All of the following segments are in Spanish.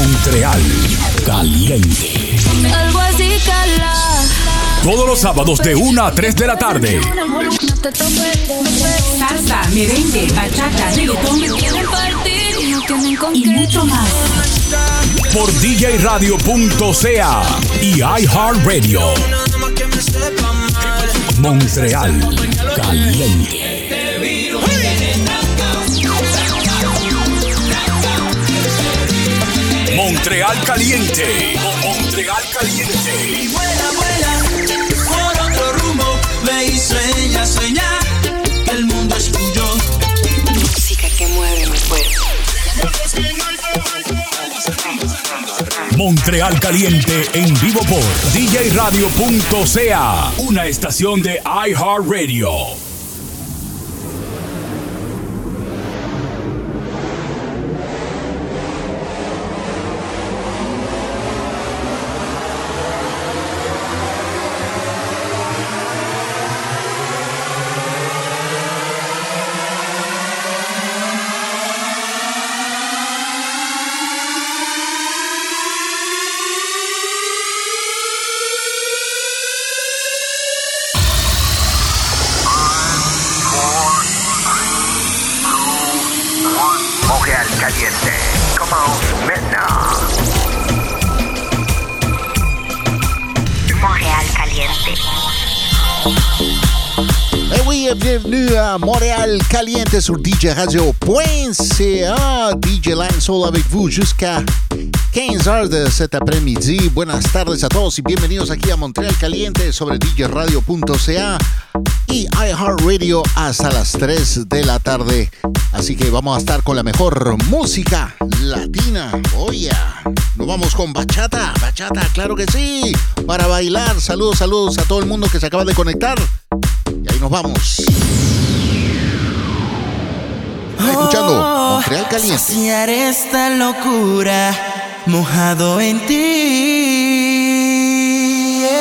Montreal Caliente. Algo así cala. Todos los sábados de 1 a 3 de la tarde. Salsa, merengue, bachata, reggaetón Quieren partir y mucho más. Por DJRadio.ca y iHeartRadio. Montreal Caliente. Montreal Caliente. Montreal Caliente. Vuela, vuela, por otro rumbo, ve y sueña, sueña, que el mundo es tuyo. música que mueve mi cuerpo. Montreal Caliente en vivo por DJRadio.ca. Una estación de iHeartRadio. Caliente sur DJ Radio.ca. DJ Line Soul avec vous jusqu'à 15h de cet après-midi. Buenas tardes a todos y bienvenidos aquí a Montreal Caliente sobre DJ Radio.ca y iHeartRadio hasta las 3 de la tarde. Así que vamos a estar con la mejor música latina. Oye, nos vamos con bachata, bachata, claro que sí, para bailar. Saludos, saludos a todo el mundo que se acaba de conectar. Y ahí nos vamos. Escuchando Montreal Caliente. Saciar esta locura mojado en ti.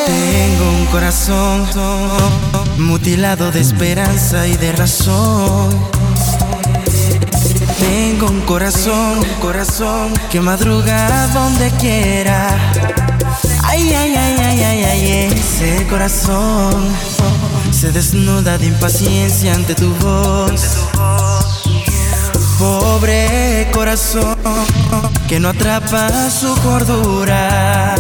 Tengo un corazón mutilado de esperanza y de razón. Tengo un corazón, corazón que madruga donde quiera. Ay, ay, ay, ay, ay, ay, ese corazón se desnuda de impaciencia ante tu voz. Pobre corazón que no atrapa su cordura.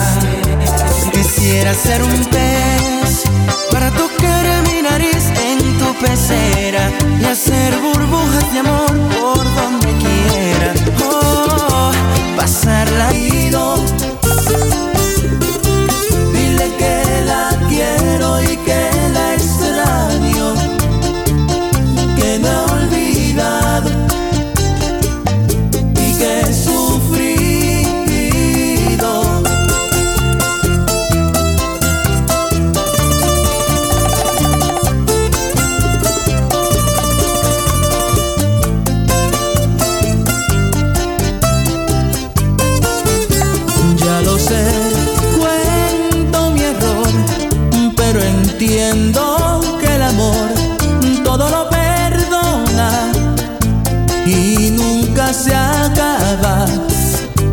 Quisiera ser un pez para tocar mi nariz en tu pecera y hacer burbujas de amor por donde quiera. Oh, pasarla ido.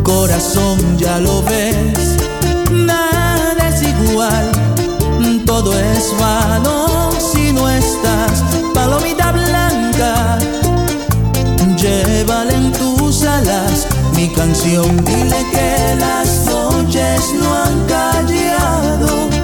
Corazón, ya lo ves, nada es igual, todo es vano si no estás, palomita blanca. Llévala en tus alas mi canción. Dile que las noches no han callado.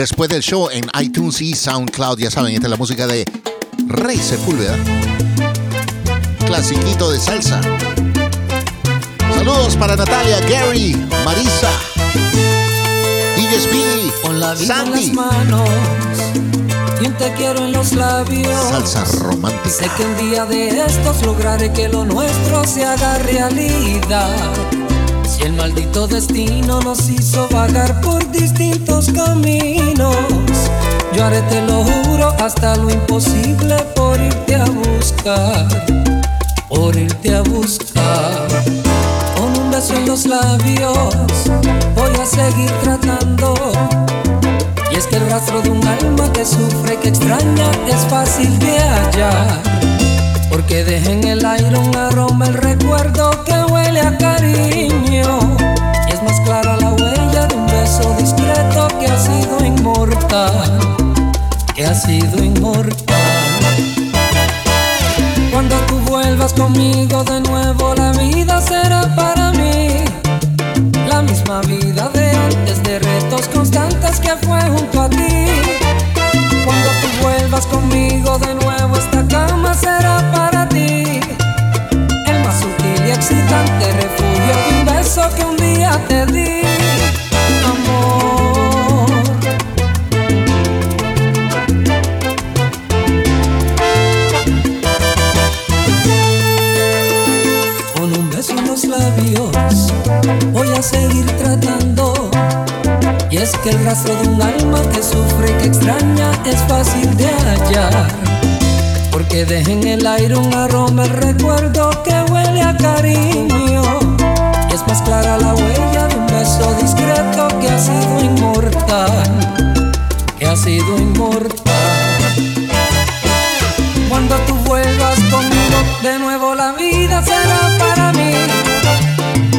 Después del show en iTunes y SoundCloud. Ya saben, esta es la música de Rey Sepúlveda. Clasiquito de salsa. Saludos para Natalia, Gary, Marisa, DJ Speedy, Con la vida en Sandy. las manos y un te quiero en los labios. Salsa romántica. Sé que un día de estos lograré que lo nuestro se haga realidad. Si el maldito destino nos hizo vagar por distintos caminos, yo haré, te lo juro, hasta lo imposible por irte a buscar, por irte a buscar. Con un beso en los labios, voy a seguir tratando. Y es que el rastro de un alma que sufre, que extraña, es fácil de hallar. Porque deja en el aire un aroma, el recuerdo que huele a cariño. Y es más clara la huella de un beso discreto que ha sido inmortal. Que ha sido inmortal. Cuando tú vuelvas conmigo de nuevo, la vida será para mí la misma vida de antes, de retos constantes que fue junto a ti. Cuando tú vuelvas conmigo de nuevo, esta cama será para excitante refugio de un beso que un día te di. Amor. Con un beso en los labios voy a seguir tratando. Y es que el rastro de un alma que sufre, que extraña, es fácil de hallar. Porque deja en el aire un aroma, el recuerdo que cariño. Es más clara la huella de un beso discreto que ha sido inmortal. Que ha sido inmortal. Cuando tú vuelvas conmigo, de nuevo la vida será para mí.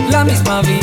La misma vida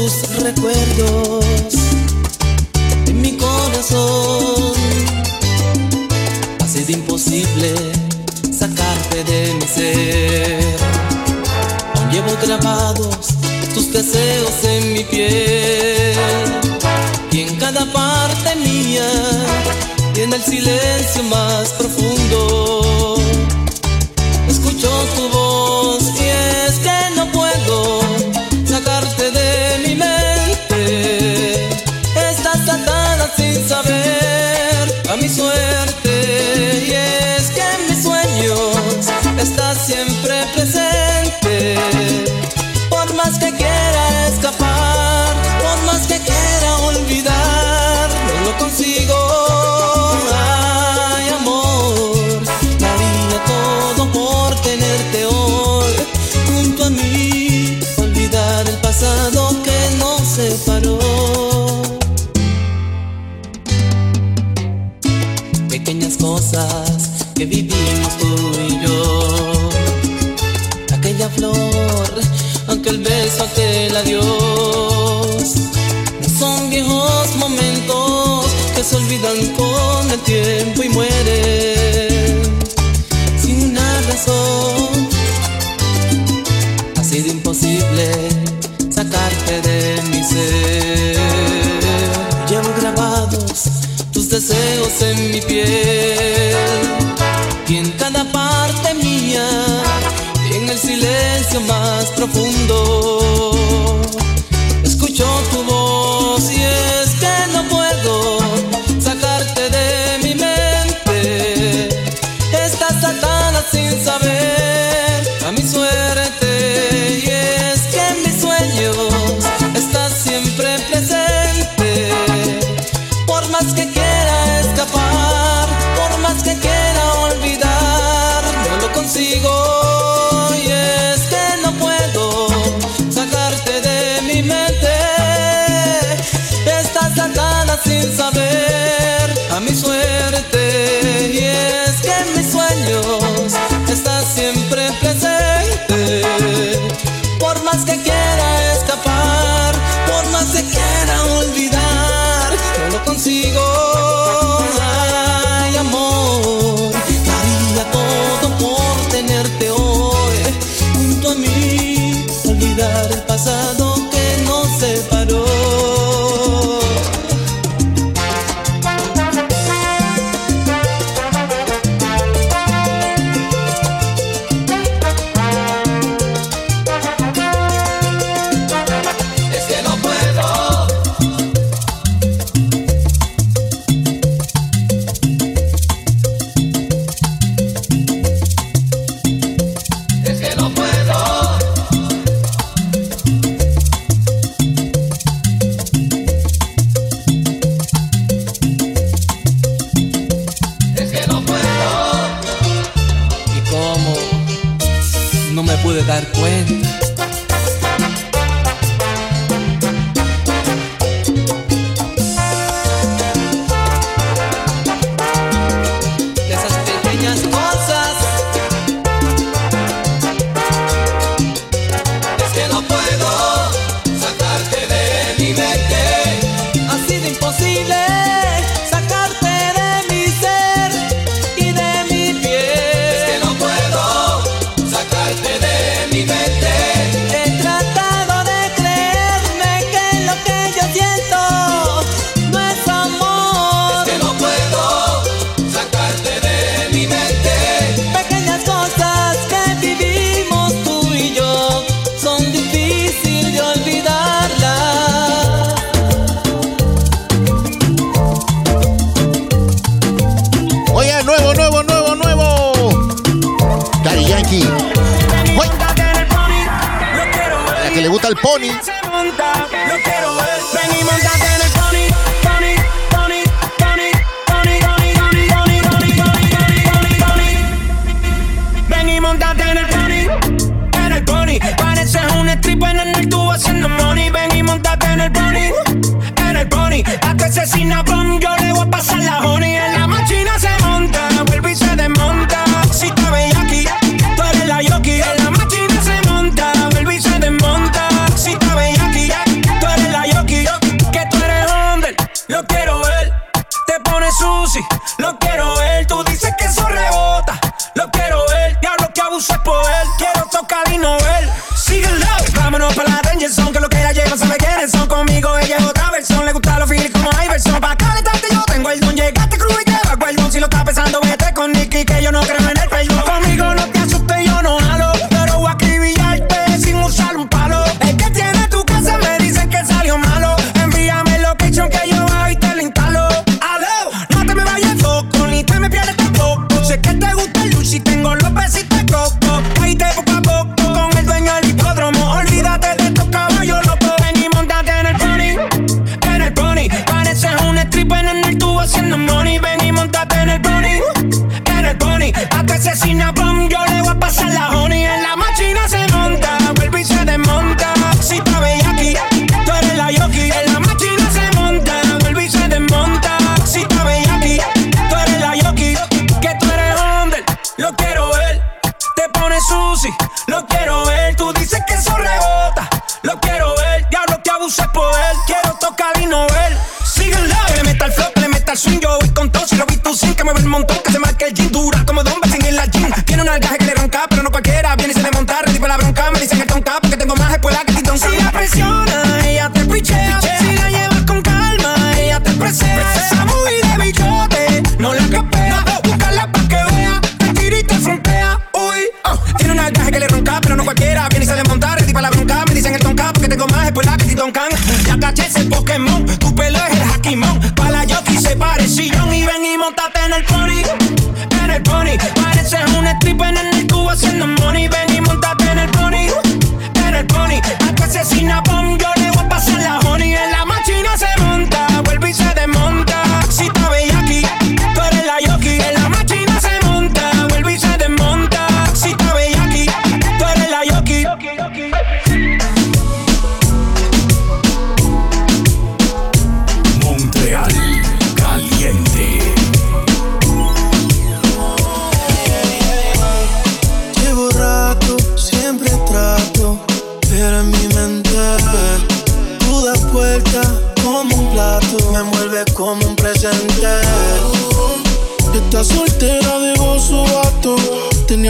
tus recuerdos en mi corazón. Ha sido imposible sacarte de mi ser. Aún llevo grabados tus deseos en mi piel y en cada parte mía y el silencio más profundo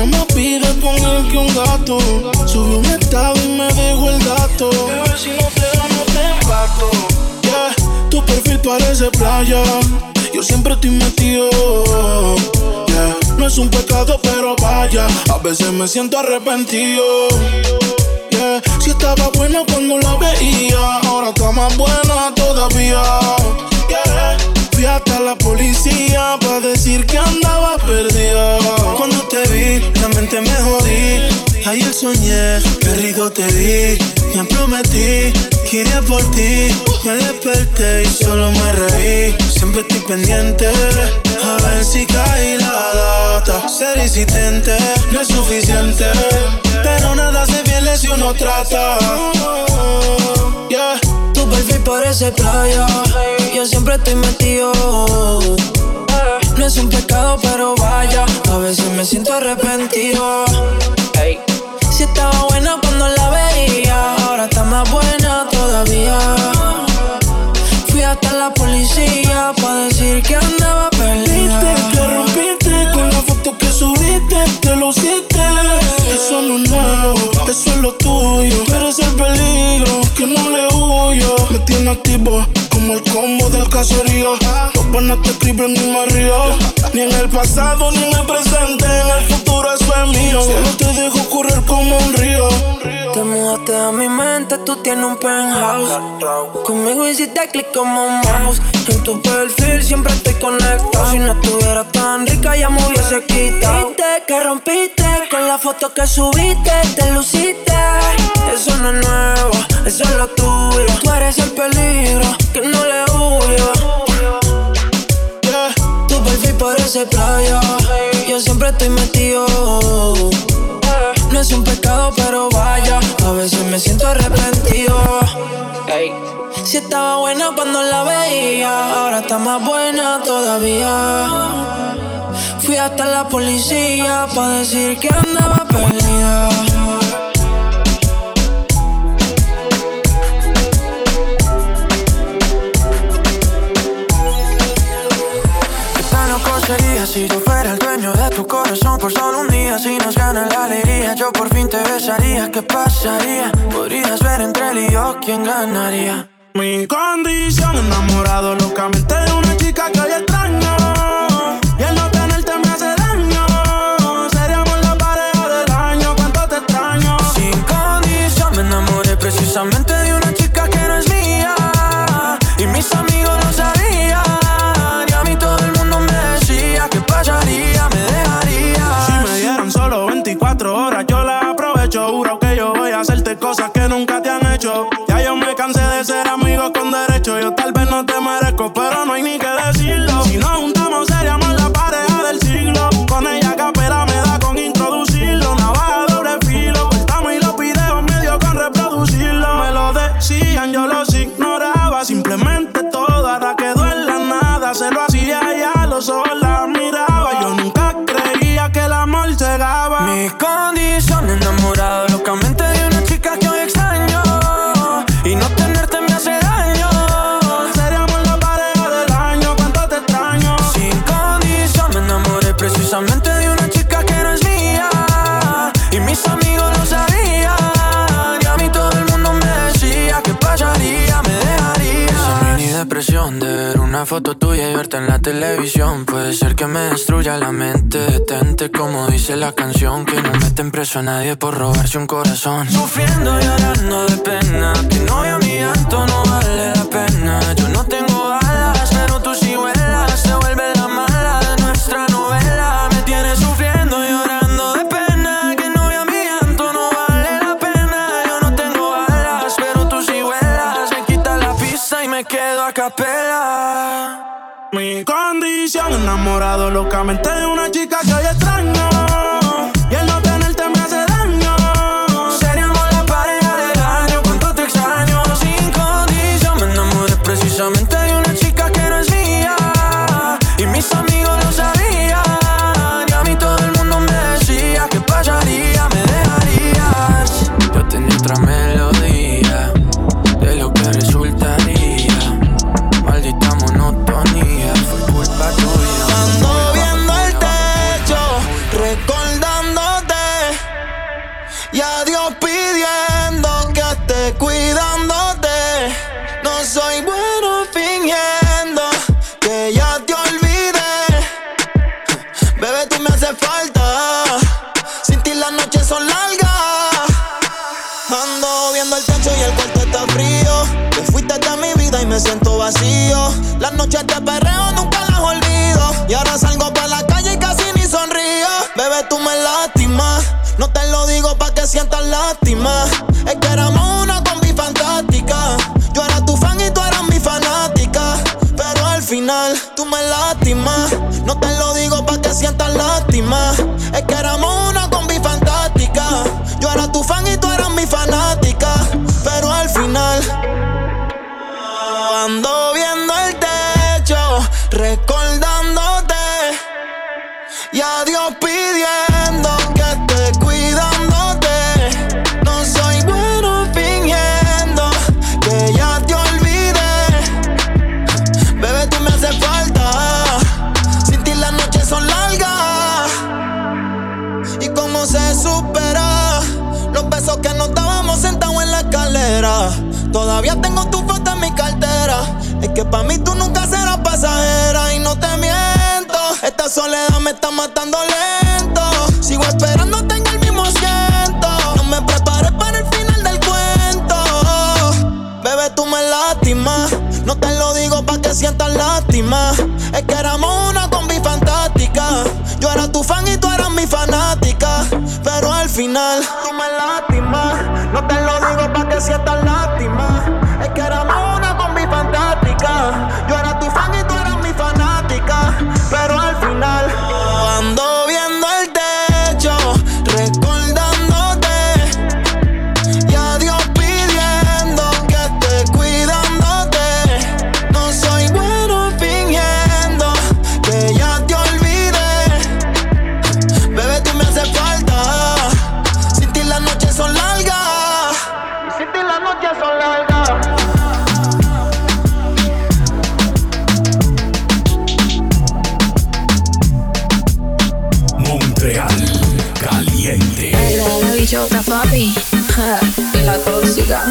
Tenía más vida con él que un gato. Subió un estado y me dejó el dato. Bebé, si no te da, no te empato. Yeah, tu perfil parece playa. Yo siempre estoy metido. Yeah, no es un pecado, pero vaya. A veces me siento arrepentido. Yeah, si estaba buena cuando la veía, ahora está más buena todavía. Fui hasta la policía para decir que andaba perdida. Cuando te vi, la mente me jodí. Ayer soñé, qué rico te vi. Me prometí iría por ti. Me desperté y solo me reí. Siempre estoy pendiente a ver si cae la data. Ser insistente no es suficiente, pero nada se pierde si uno trata. Yeah. Tu perfil parece playa. Yo siempre estoy metido. No es un pecado, pero vaya. A veces me siento arrepentido. Si estaba buena cuando la veía, ahora está más buena todavía. Fui hasta la policía para decir que andaba perdida. Que rompiste con la foto que subiste, te lo hiciste. Eso no es nuevo, eso es lo tuyo. Eres el peligro que no le huyo. Me tiene activo como el combo del caserío. Los panas te escriben y me río. Ni en el pasado ni en el presente, en el futuro eso es mío. Solo te dejo correr como un río. Te mudaste a mi mente, tú tienes un penthouse. Conmigo hiciste clic como un mouse. En tu perfil siempre estoy conectado. Si no estuviera tan rica, ya me hubiese quitado. Que rompiste con la foto que subiste, te luciste. Eso no es nuevo, eso es lo tuyo. Tú eres el peligro que no le huyo. Tu perfil parece playa. Yo siempre estoy metido. No es un pecado, pero vaya. A veces me siento arrepentido. Si estaba buena cuando la veía, ahora está más buena todavía. Fui hasta la policía para decir que andaba perdida. Si yo fuera el dueño de tu corazón por solo un día? Si nos gana la alegría, yo por fin te besaría. ¿Qué pasaría? Podrías ver entre él y yo quién ganaría. Mi condición, enamorado locamente de una chica que hoy los ojos una foto tuya y verte en la televisión. Puede ser que me destruya la mente. Detente como dice la canción. Que no meten preso a nadie por robarse un corazón. Sufriendo y llorando de pena. Que no veo mi llanto, no vale la pena. Yo no tengo Mi condición, enamorado locamente de una chica que hoy extraño. Yo te me está matando lento. Sigo esperando, tengo el mismo asiento. No me preparé para el final del cuento. Bebé, tú me lastimas. No te lo digo pa' que sientas lástima. Es que éramos una combi fantástica. Yo era tu fan y tú eras mi fanática. Pero al final, tú me lastimas. No te lo digo pa' que sientas lástima. música.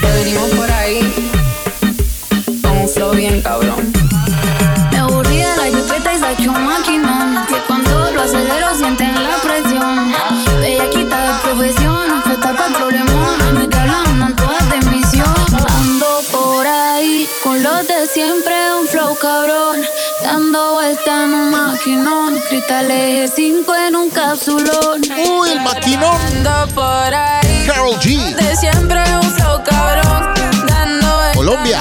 Venimos por ahí con un flow bien cabrón. Me aburrí de la jipeta y saqué un maquinón. Que cuando lo acelero sienten la presión. Ella quita de profesión, fue para problemón. Me calan todas de misión. Ando por ahí con los de siempre, un flow cabrón. Dando vuelta en un maquinón, cristales 5 en un capsulón. Uy, el maquinón anda por ahí. Carol G. De siempre un. Colombia.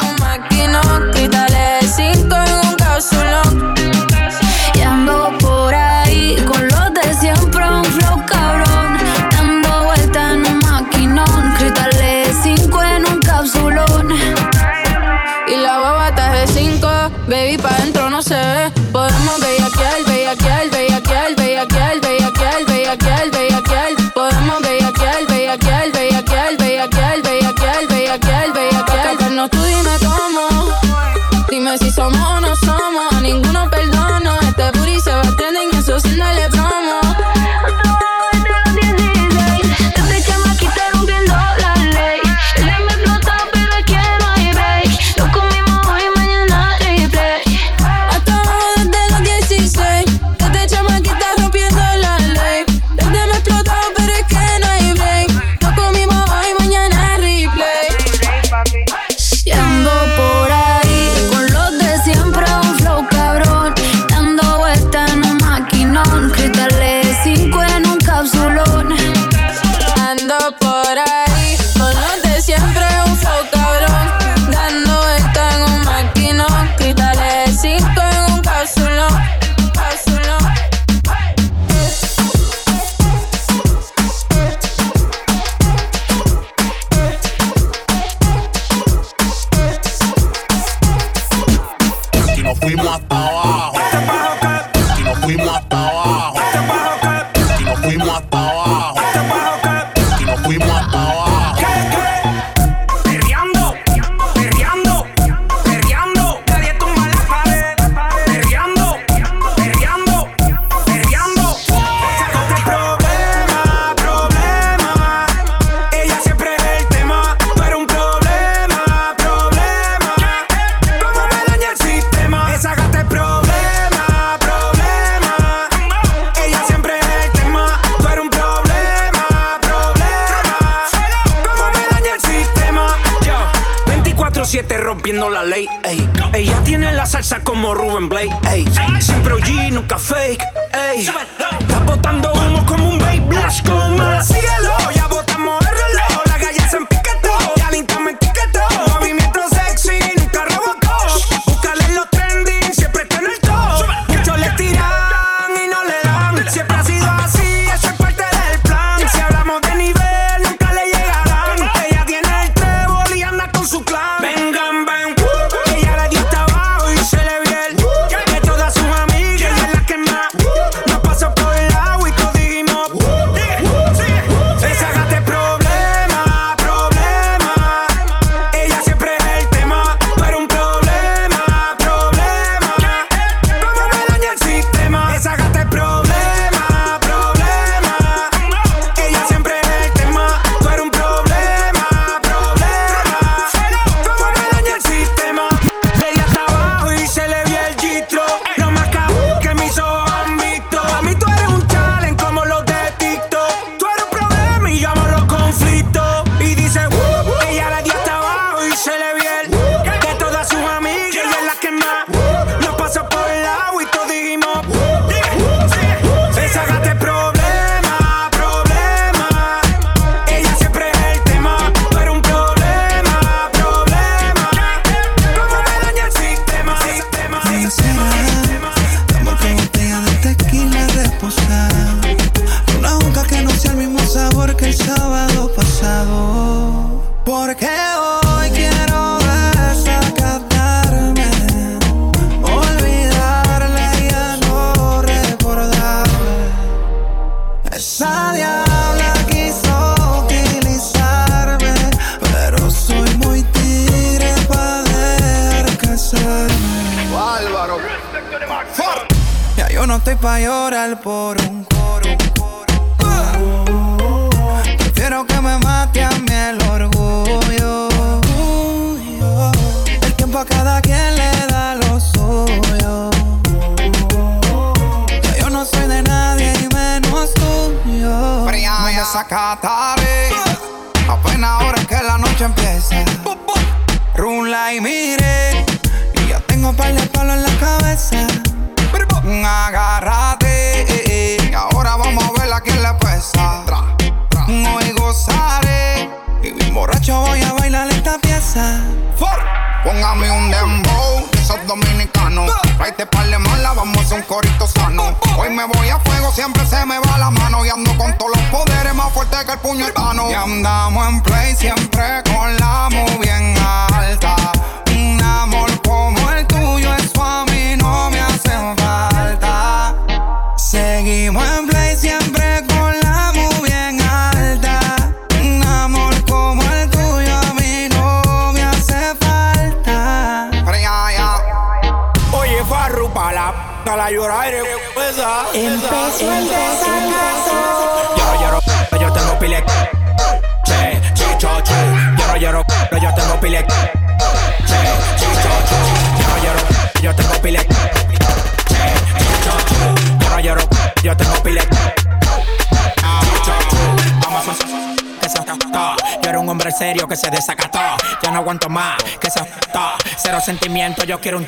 quiero un.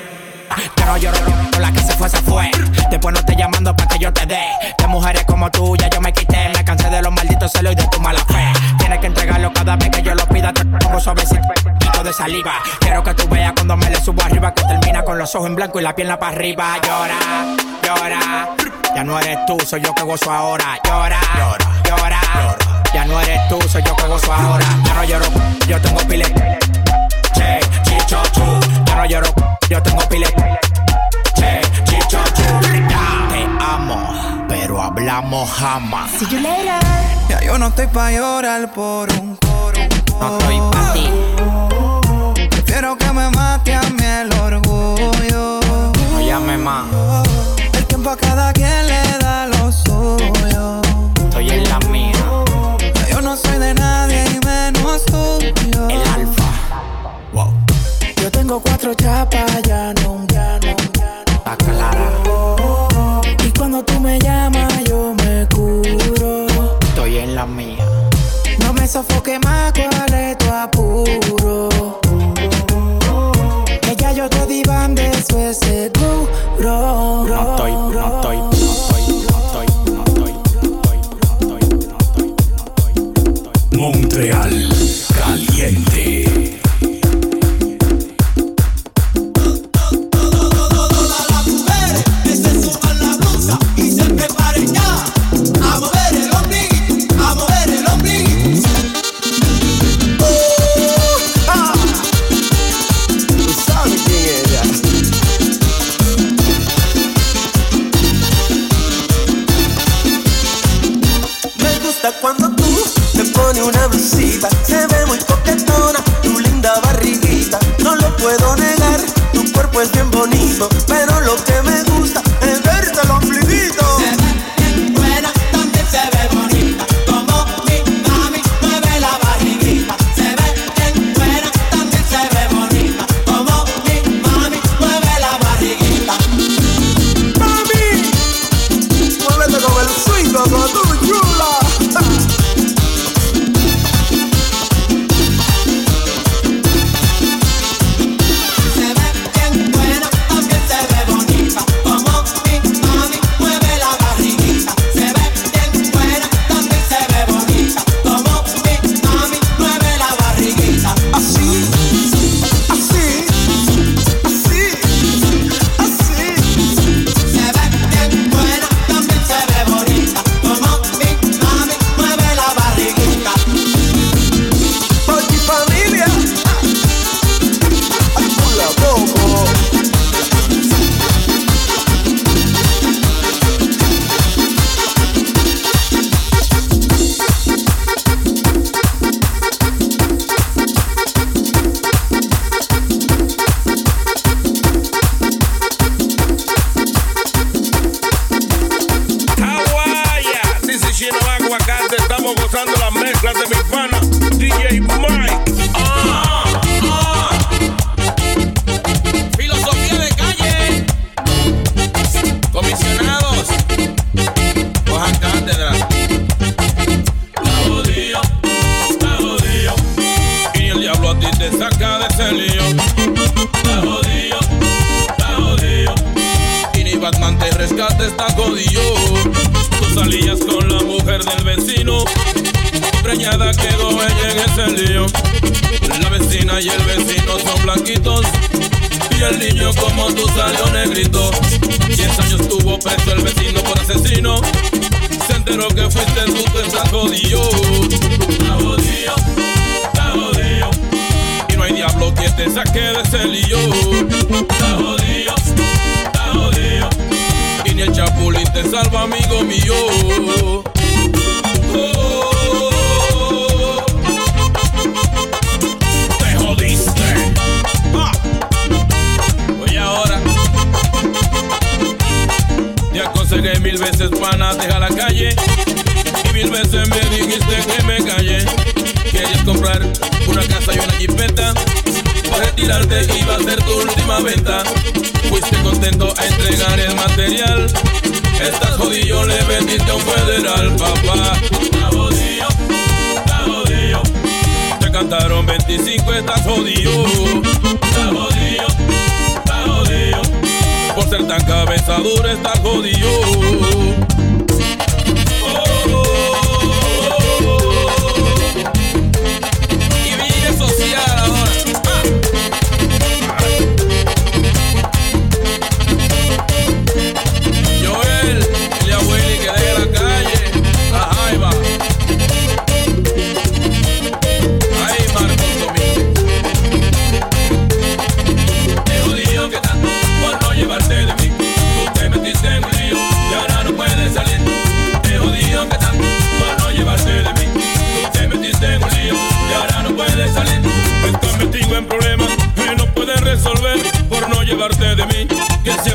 Pero yo la que se fue, se fue. Después no te llamando para que yo te dé. De mujeres como tú, ya yo me quité. Me cansé de los malditos celos y de tu mala fe. Tienes que entregarlo cada vez que yo lo pida. Te pongo suavecito de saliva. Quiero que tú veas cuando me le subo arriba. Que termina con los ojos en blanco y la pierna para arriba. Llora, llora. Ya no eres tú, soy yo que gozo ahora. Llora, llora. la mojama. Si yo Ya yo no estoy pa' llorar por un coro. No estoy pa' ti. Prefiero que me mate a mí el orgullo. No llame más. El tiempo a cada quien le da lo suyo. Estoy en la mía. Yo no soy de nadie y menos tuyo. El alfa. Wow. Yo tengo cuatro chapas, ya no Está jodido, está jodido. Y ni el chapulín te salva, amigo mío. Te jodiste. Ah. Voy ahora. Te aconsejé mil veces, pana, deja la calle. Y mil veces me dijiste que me callé. Querías comprar una casa y una jipeta retirarte iba a ser tu última venta. Fuiste contento a entregar el material. Estás jodido, le vendiste a un federal, papá. Está jodido, está jodido. Te cantaron 25, estás jodido. Está jodido, está jodido. Por ser tan cabeza dura, estás jodido.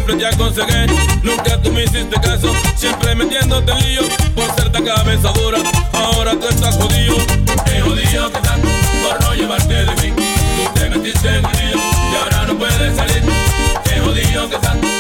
siempre te aconsegué, nunca tú me hiciste caso, siempre metiéndote en lío, por ser tan cabeza dura, ahora tú estás jodido. Qué jodido que estás por no llevarte de mí, tú te metiste en el lío y ahora no puedes salir. Qué jodido que estás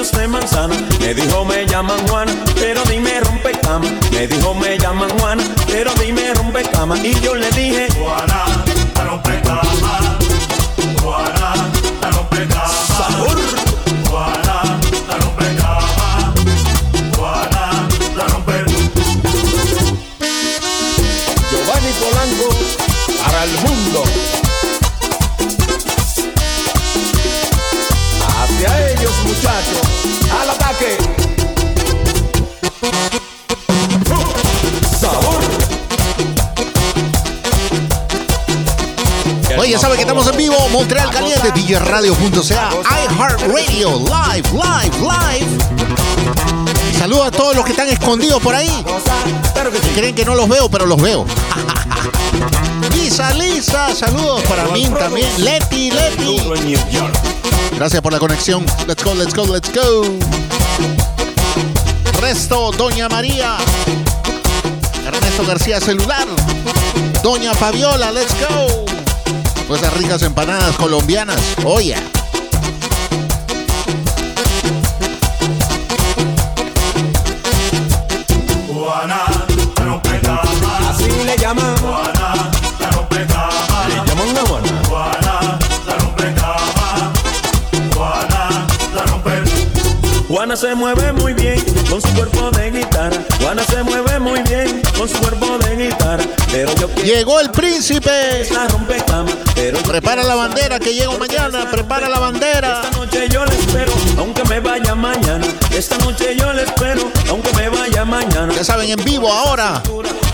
labios de manzana. Me dijo me llaman Juana, Montreal Caliente, DJRadio.ca, iHeartRadio, live, live, live. Saludos a todos los que están escondidos por ahí. Creen que no los veo, pero los veo. Lisa, Lisa, saludos para mí también. Leti, Leti. Gracias por la conexión. Let's go, let's go, let's go. Resto, Doña María. Ernesto García Celular. Doña Fabiola, let's go. Esas ricas empanadas colombianas. Oye. Juana, la rompe cama. Así le llaman. Juana, la rompe cama. Le llaman la Juana. Juana, la rompe cama. Juana, la rompe. Juana se mueve muy bien con su cuerpo de guitarra. Juana se mueve muy bien con su cuerpo de guitarra. Pero yo Llegó el príncipe. la rompe cama. Pero Prepara la bandera que llego mañana. Prepara la bandera. Esta noche yo le espero, aunque me vaya mañana. Esta noche yo le espero, aunque me vaya mañana. Ya saben, en vivo ahora.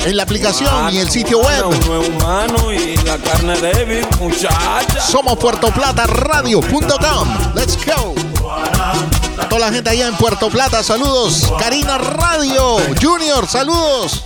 En la aplicación y el sitio web. Uno es humano y la carne débil, muchacha. Somos puertoplataradio.com. Let's go. A toda la gente allá en Puerto Plata, saludos. Karina Radio. Junior, saludos.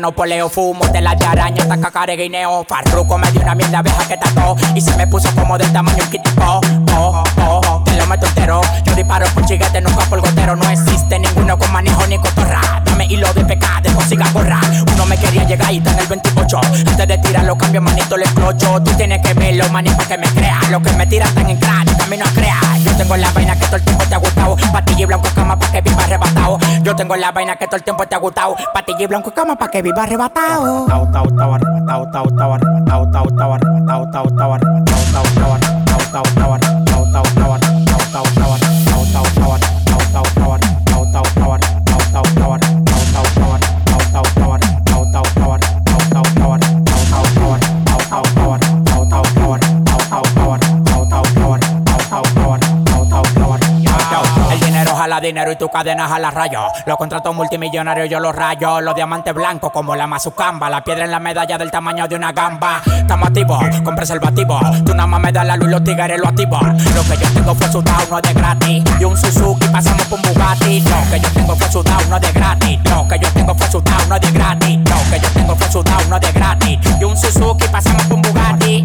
Orégano, poleo, fumo de la araña, hasta cacareguineo. Farruco me dio una mierda abeja que tacó y se me puso como del tamaño un kitipo. Oh, oh, oh, te lo meto entero. Yo disparo por chiguete, nunca por gotero. No existe ninguno con manejo ni cotorra. Dame hilo de pecado, consiga gorra. Uno me quería llegar y está en el 28. Antes de tirarlo, cambio manito, le explocho. Tú tienes que verlo, manito, para que me crea. Lo que me tiran están en crack, camino a crear. Yo tengo la vaina que todo el tiempo te ha gustado. Patilla y blanco cama para que viva arrebatado. Yo tengo la vaina que todo el tiempo te ha gustado. Patilla y blanco cama para que viva arrebatado. Arrebatado, dinero y tu cadena jala rayo. Los contratos multimillonarios yo los rayo. Los diamantes blancos como la mazucamba. La piedra en la medalla del tamaño de una gamba. Estamos activos con preservativo. Tú nada más me das la luz los tigres lo activo. Lo que yo tengo fue sudado, no de gratis. Y un Suzuki pasamos por un Bugatti. Lo que yo tengo fue fue sudado, no de gratis. Lo que yo tengo fue sudado, no de gratis. Lo que yo tengo fue sudado, no de gratis. Y un Suzuki pasamos por un Bugatti.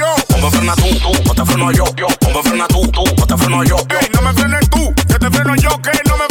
Frena tú, tú, o te freno yo, yo. O me frena tú, tú, o te freno yo. Ey, no me frenes tú, que te freno yo, que no me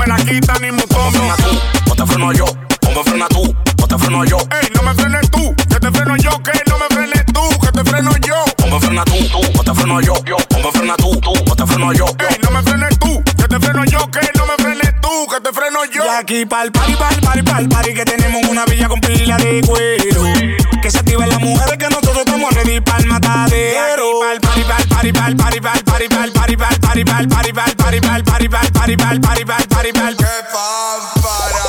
la quita ni mutombo. O te freno yo, o me frena tú, o te freno yo. Ey, no me frenes tú, que te freno yo, que no me frenes tú, que te freno yo. O me frena tú, tú, o te freno yo, yo. O me frena tú, tú, o te freno yo. Ey, no me frenes tú, que te freno yo, que no me frenes tú, que te freno yo. Y aquí pa'l party, pa'l party, pa'l party Que tenemos una villa con pila de cuero Que se activen las mujeres que nosotros estamos ready pa'l matadero party, pa'l party, pa'l party, pa'l party, pa'l party, pa'l party, pa'l party,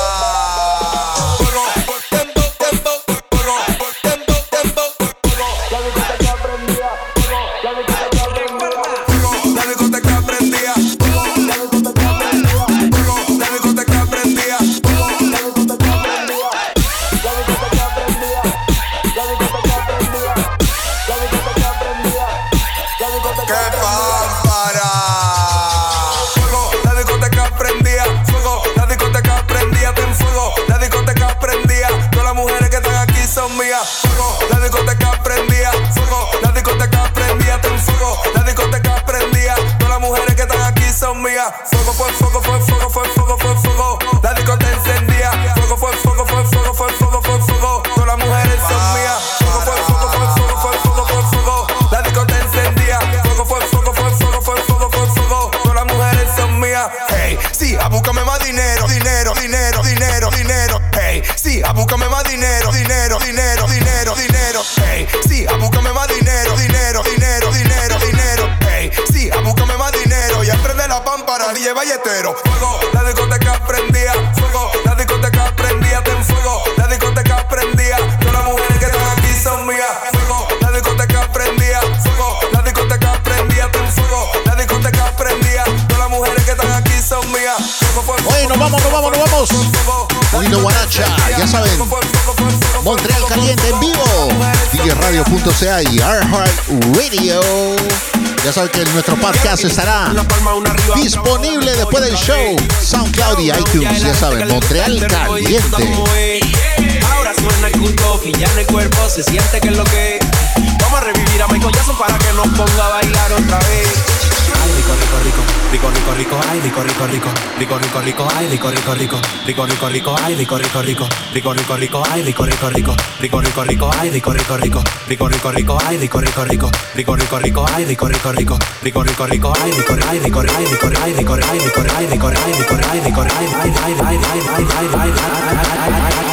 Valletero. Fuego, la discoteca prendía. Fuego, la discoteca prendía. Ten fuego, la discoteca prendía. Todas las mujeres que están aquí son mías. Fuego, la discoteca prendía. Fuego, la discoteca prendía. Ten fuego, la discoteca prendía. Todas las mujeres que están aquí son mías. Oye, nos vamos, nos vamos, nos vamos. Bonito Guaracha, ya saben. Montreal Caliente en vivo. DJRadio.ca y iHeart Radio. Ya saben que nuestro podcast estará disponible después del show. SoundCloud y iTunes, ya saben. Montreal Caliente. Ahora suena el ya en el cuerpo se siente que es lo que. Vamos a revivir a Michael Jackson para que nos ponga a bailar otra vez. Rico, rico, rico, rico, rico, rico, ay, rico, rico, rico, rico, rico, rico, ay, rico, rico, rico, rico, rico, rico, ay, rico, rico, rico, rico, rico, rico, ay, rico, rico, rico, rico, rico, rico, ay, rico, rico, rico, rico, rico, rico, ay, rico, rico, rico, rico, rico, rico, ay, rico, rico, rico, rico, rico, rico, ay, rico, ay, rico, ay, rico, ay, rico, ay, rico, ay, rico, ay, rico, ay, rico, ay, rico,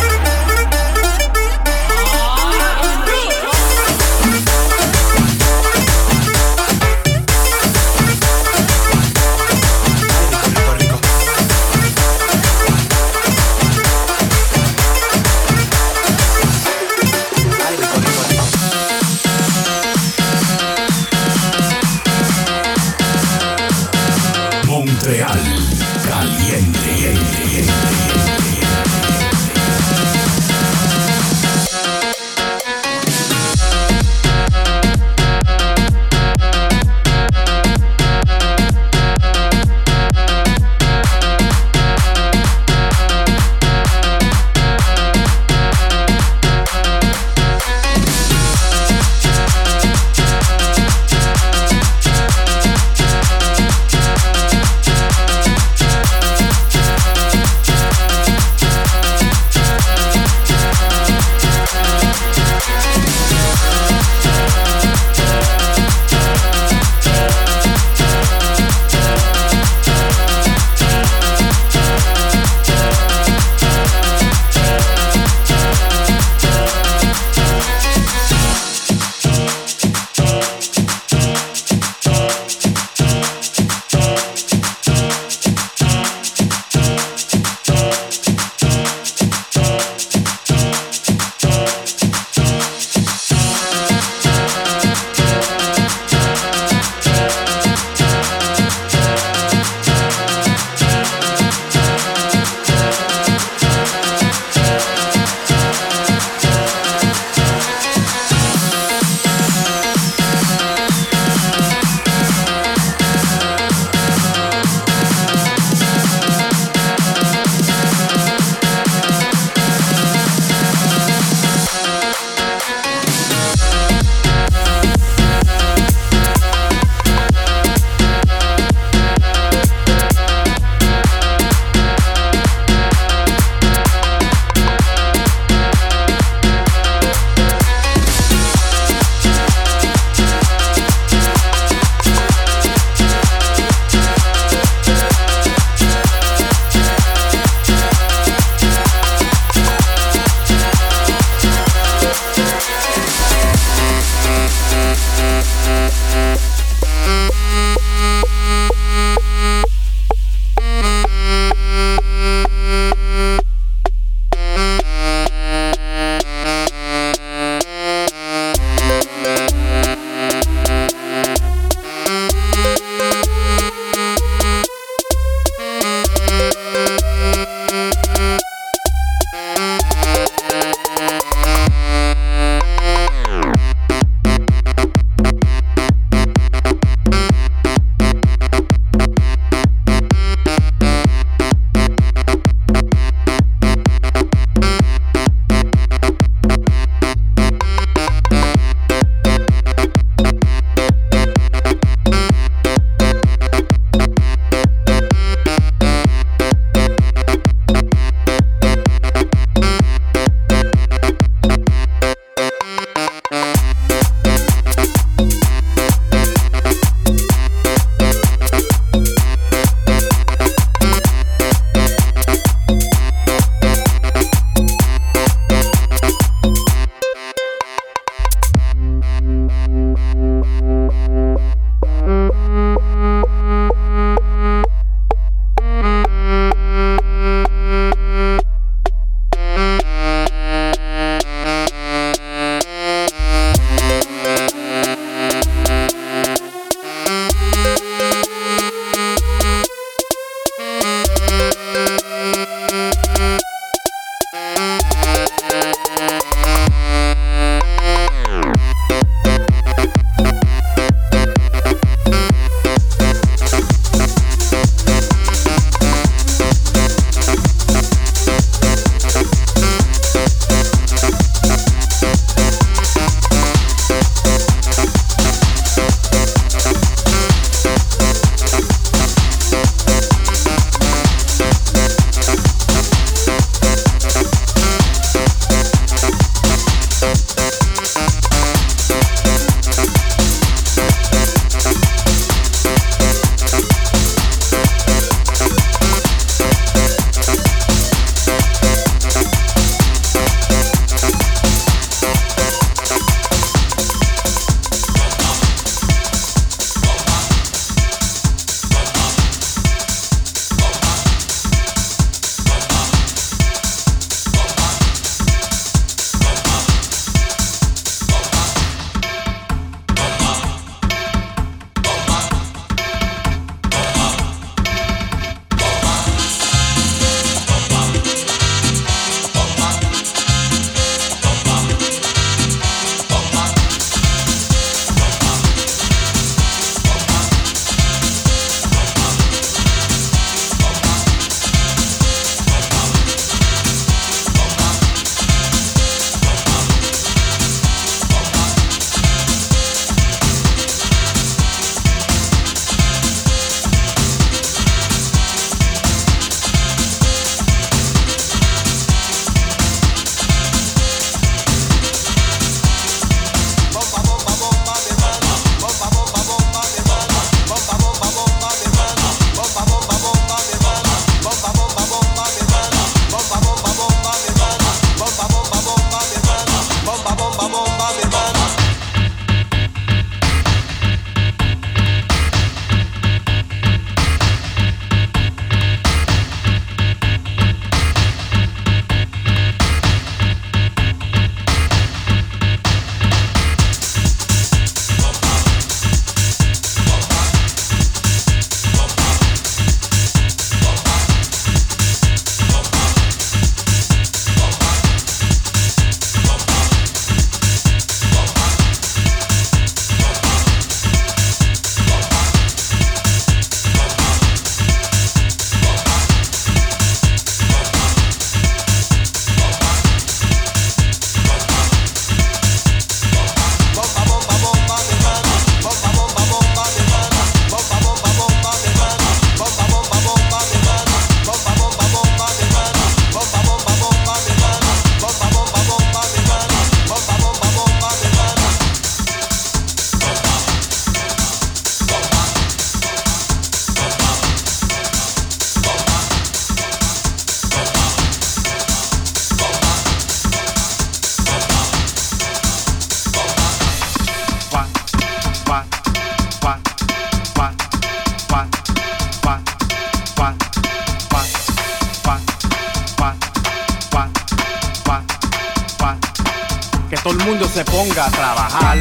ponga a trabajar.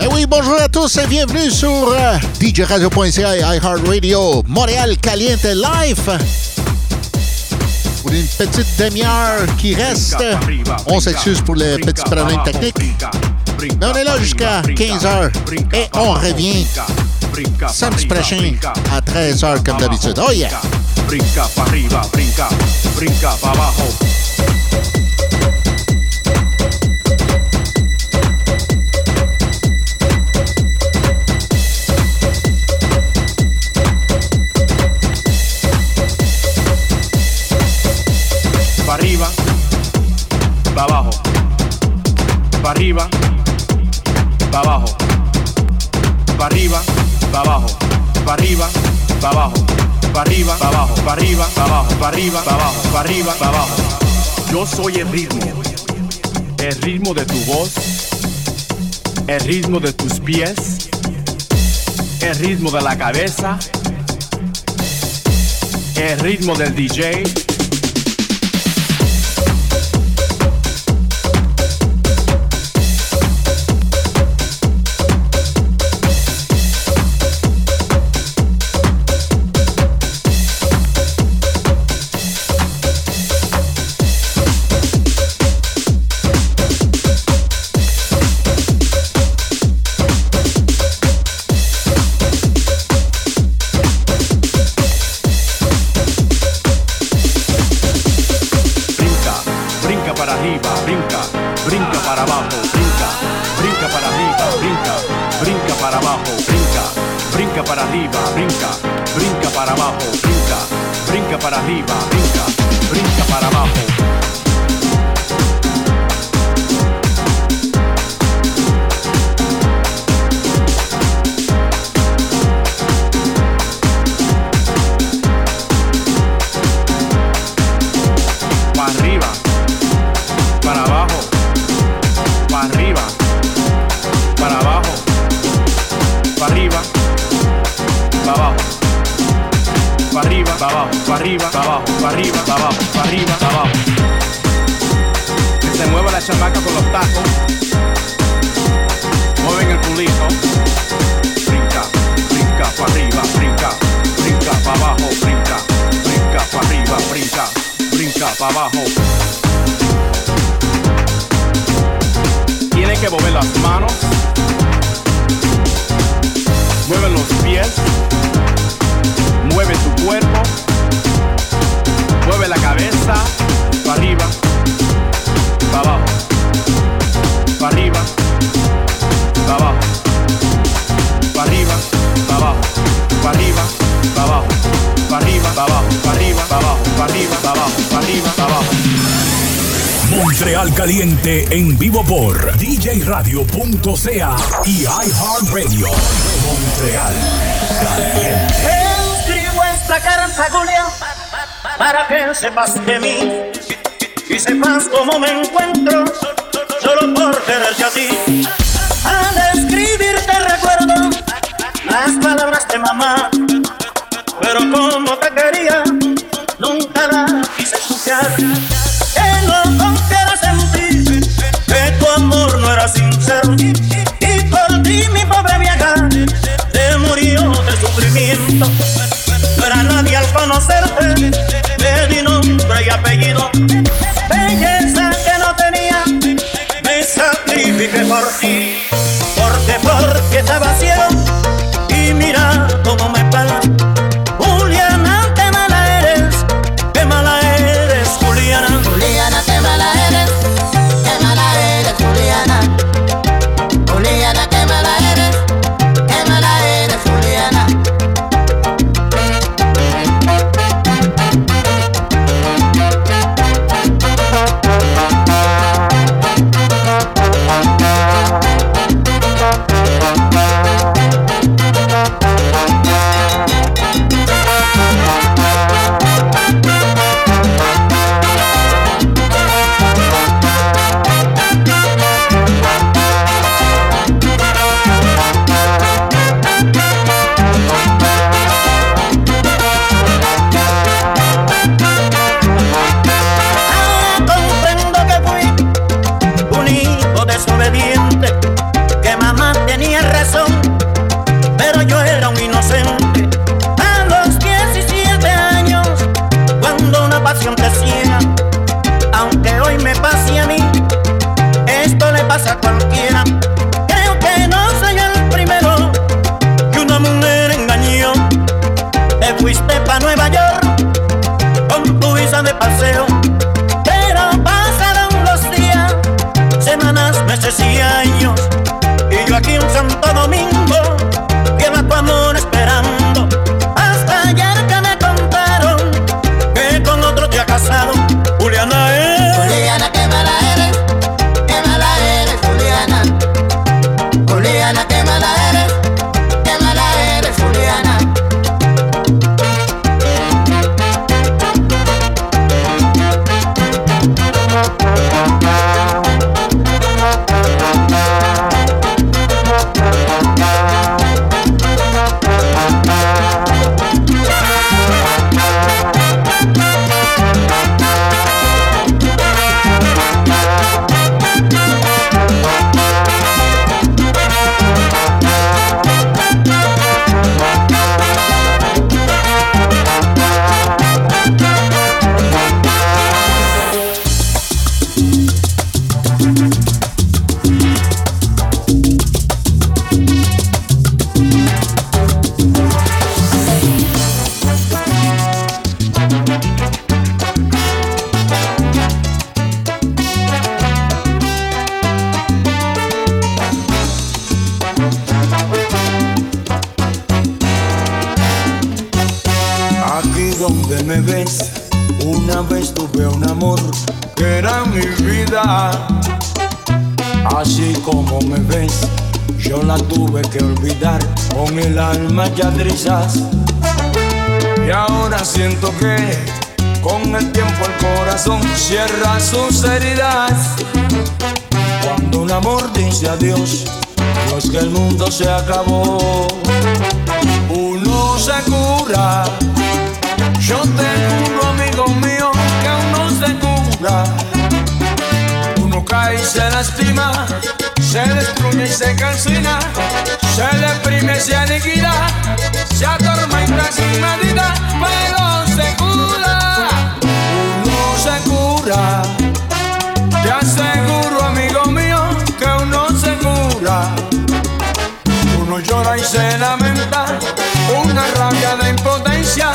Eh bonjour à tous et bienvenue sur euh, DJRadio.ca et iHeartRadio Montréal Caliente Live. Une petite demi-heure qui reste, on s'excuse pour les petits problèmes techniques. Mais on est là jusqu'à 15h et on revient samedi prochain à 13h comme d'habitude. Oh yeah! Brinca brinca, brinca pa' abajo. Pa' abajo. Pa' arriba, pa' abajo. Pa' arriba, pa' abajo. Pa' arriba, pa' abajo. Pa' arriba, pa' abajo. Yo soy el ritmo. El ritmo de tu voz. El ritmo de tus pies. El ritmo de la cabeza. El ritmo del DJ. Brinca, brinca para abajo, brinca, brinca para arriba, brinca, brinca para abajo. Arriba, para abajo, para arriba, para abajo, para arriba, para abajo. Que se mueva la chamaca con los tacos. Mueven el culito. Brinca, brinca para arriba, brinca, brinca para abajo, brinca, brinca para arriba, brinca, brinca para abajo. Tiene que mover las manos. Mueve los pies. Mueve tu cuerpo. Mueve la cabeza para arriba, para abajo, para arriba, para abajo, para arriba, para abajo, para arriba, para abajo, para arriba, para abajo, para arriba, para abajo, para arriba, para abajo, para arriba, para. Montreal Caliente en vivo por djradio.ca y iHeartRadio. Montreal Caliente. Julia, para que sepas de mí y sepas cómo me encuentro, solo por quererte a ti. Al escribirte recuerdo las palabras de mamá, pero como te quería, nunca las quise escuchar. Que no confieras en que tu amor no era sincero, y por ti mi pobre vieja se murió de sufrimiento. Conocerte, me di nombre y apellido. Belleza que no tenía, me sacrifiqué por ti. Porque, porque te vacío me ves, una vez tuve un amor que era mi vida. Así como me ves, yo la tuve que olvidar con el alma ya trizas. Y ahora siento que con el tiempo el corazón cierra sus heridas. Cuando un amor dice adiós, no es que el mundo se acabó. Uno se cura. Yo te juro, amigo mío, que uno se cura. Uno cae y se lastima, se destruye y se calcina, se deprime, se aniquila, se atormenta sin medida, pero se cura. Uno se cura. Te aseguro, amigo mío, que uno se cura. Uno llora y se lamenta, una rabia de impotencia,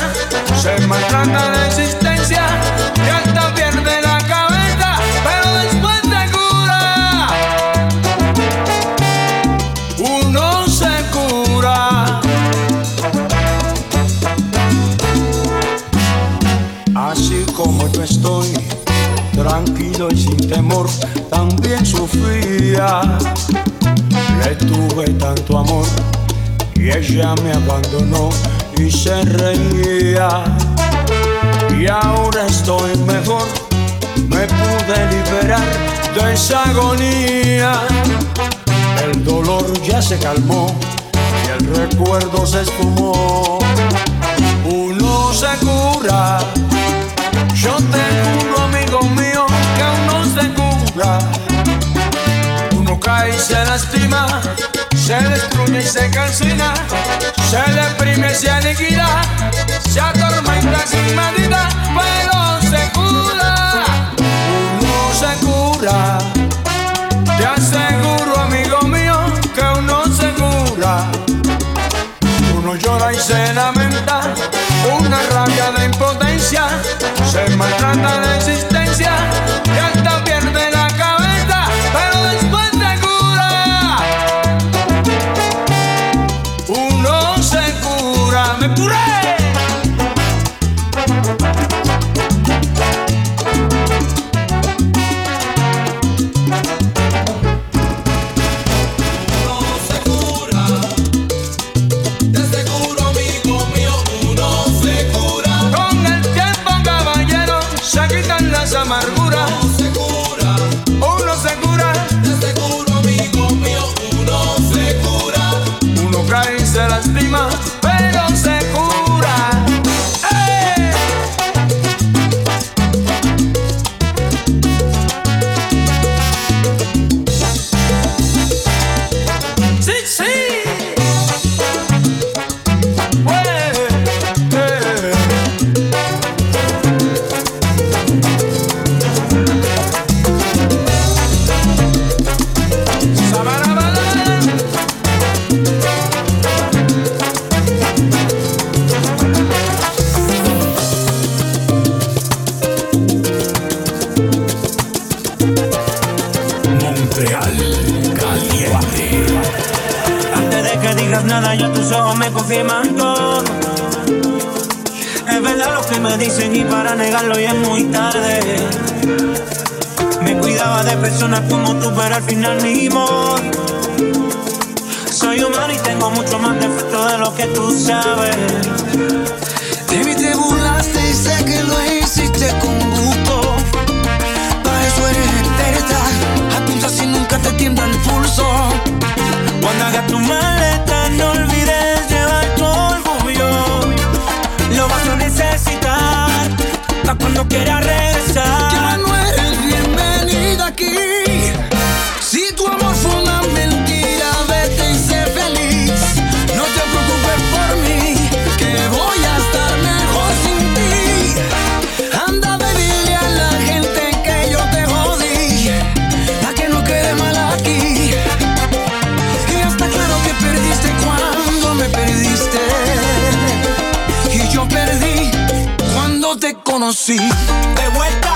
se maltrata la existencia y hasta pierde la cabeza, pero después se cura. Uno se cura. Así como yo estoy, tranquilo y sin temor, también sufría. Le tuve tanto amor y ella me abandonó y se reía. Y ahora estoy mejor, me pude liberar de esa agonía. El dolor ya se calmó y el recuerdo se esfumó. Uno se cura, yo te juro, amigo mío, que uno se cura. Uno cae y se lastima, se destruye y se calcina, se deprime, se aniquila, se atormenta sin medida, pero se cura. Uno se cura. Te aseguro, amigo mío, que uno se cura. Uno llora y se lamenta, una rabia de impotencia, se maltrata la existencia Es verdad lo que me dicen y para negarlo ya es muy tarde. Me cuidaba de personas como tú, pero al final ni modo. Soy humano y tengo mucho más defecto de lo que tú sabes. De mí te burlaste y sé que lo hiciste con gusto. Para eso eres experta. Apunta si nunca te tiembla el pulso. Cuando hagas tu maleta no quiera regresar. conocí. De vuelta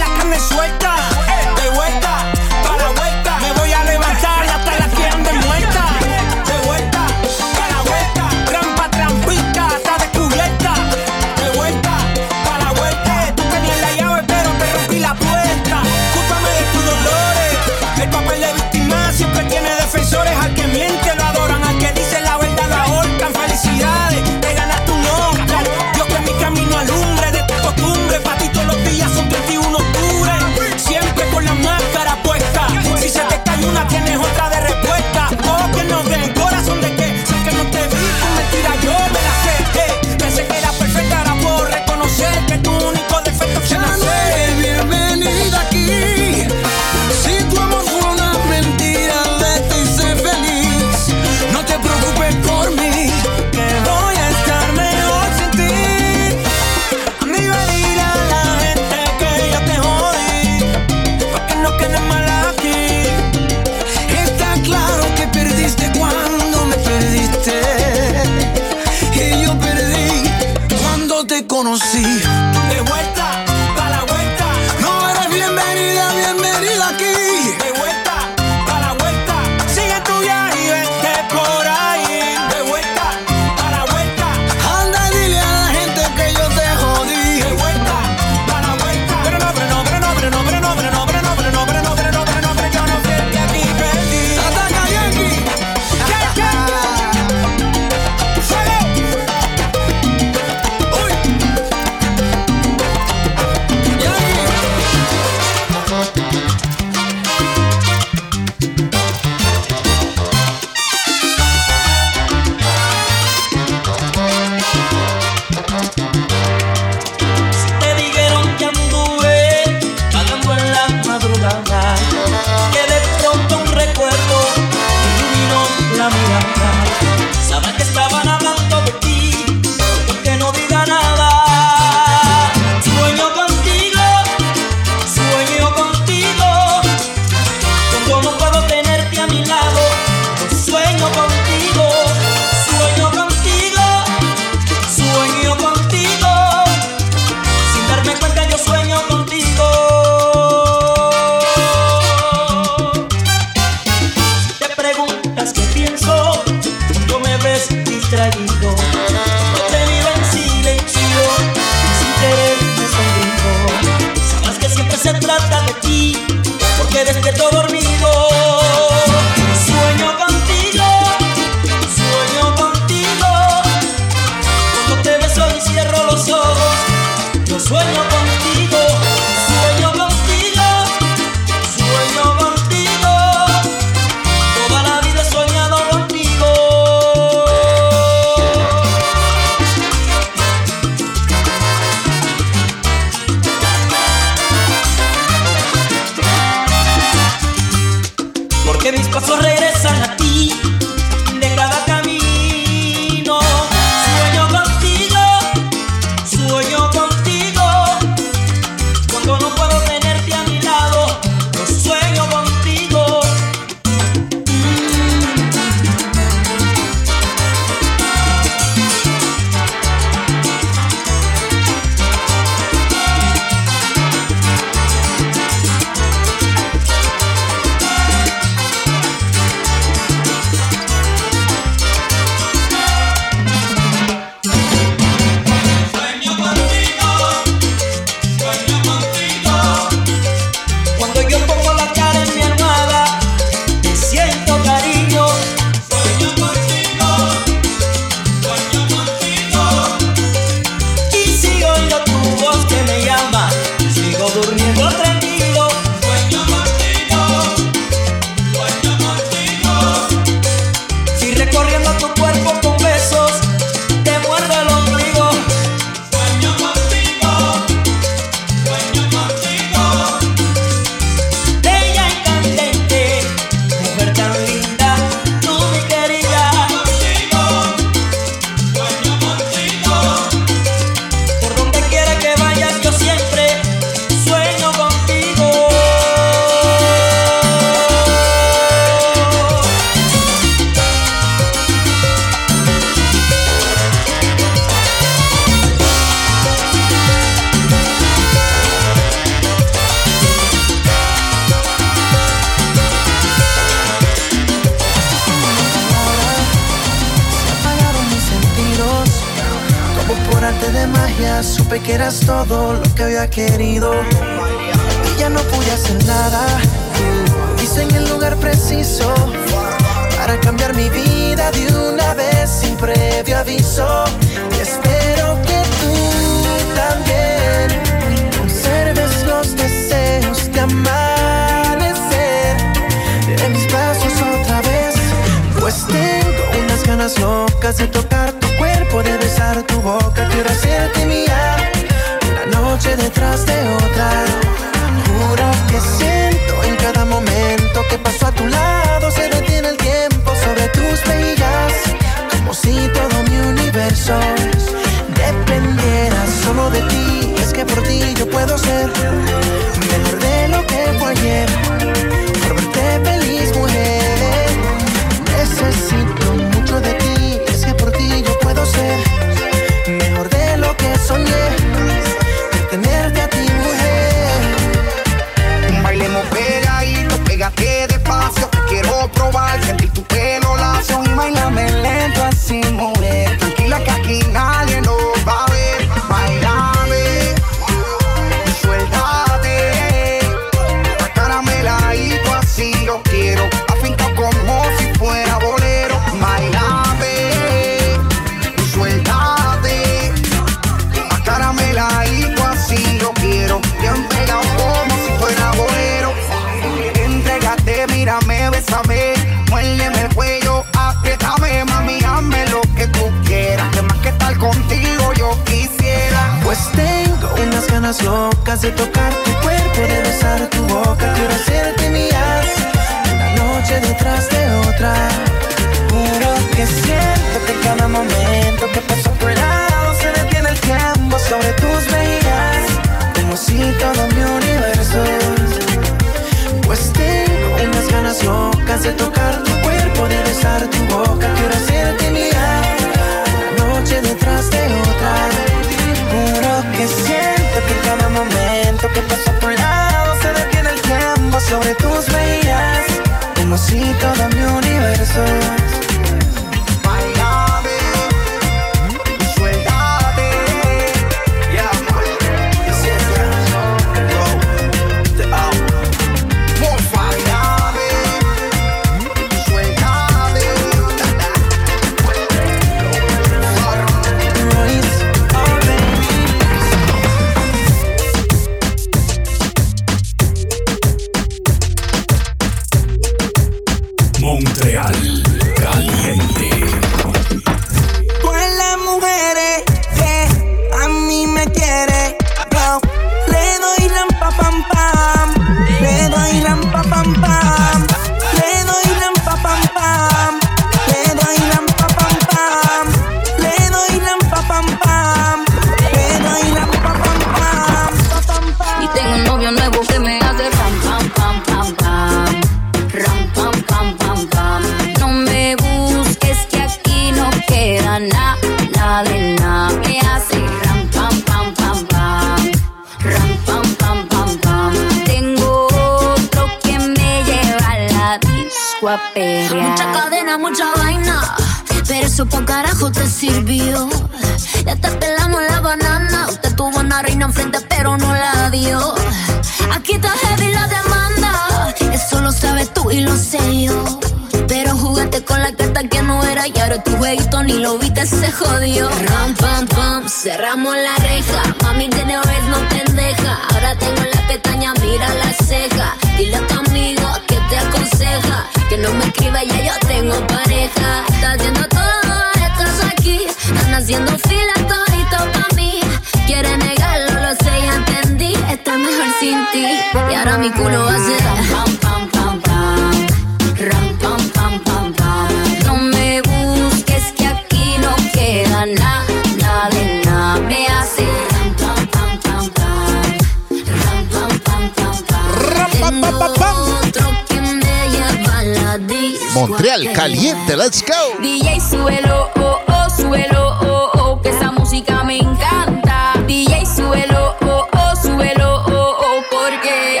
Montreal caliente, let's go. DJ suelo, oh, oh, suelo, oh, oh, que esa música me encanta. DJ suelo, oh, oh, suelo, oh, oh, porque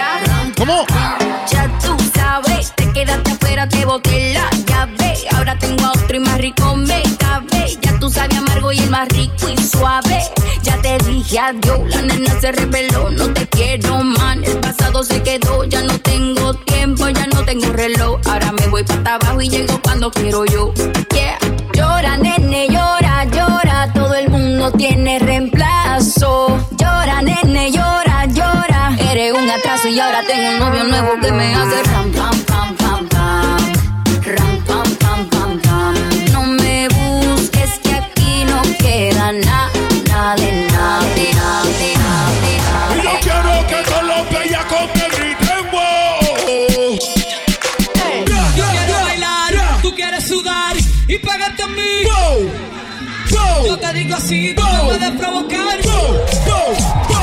¿Cómo? Ya tú sabes, te quedaste afuera, te boté la llave. Ahora tengo a otro y más rico me cabe. Ya tú sabes amargo y el más rico y suave. Ya te dije adiós, la nena se rebeló, no te quiero man. El pasado se quedó, ya no tengo tiempo, ya no tengo reloj. Ahora voy abajo y llego cuando quiero yo. Yeah. Llora, nene, llora, llora. Todo el mundo tiene reemplazo. Llora, nene, llora, llora. Eres un atraso y ahora tengo un novio nuevo que me hace ram, pam, así, tú me puedes provocar.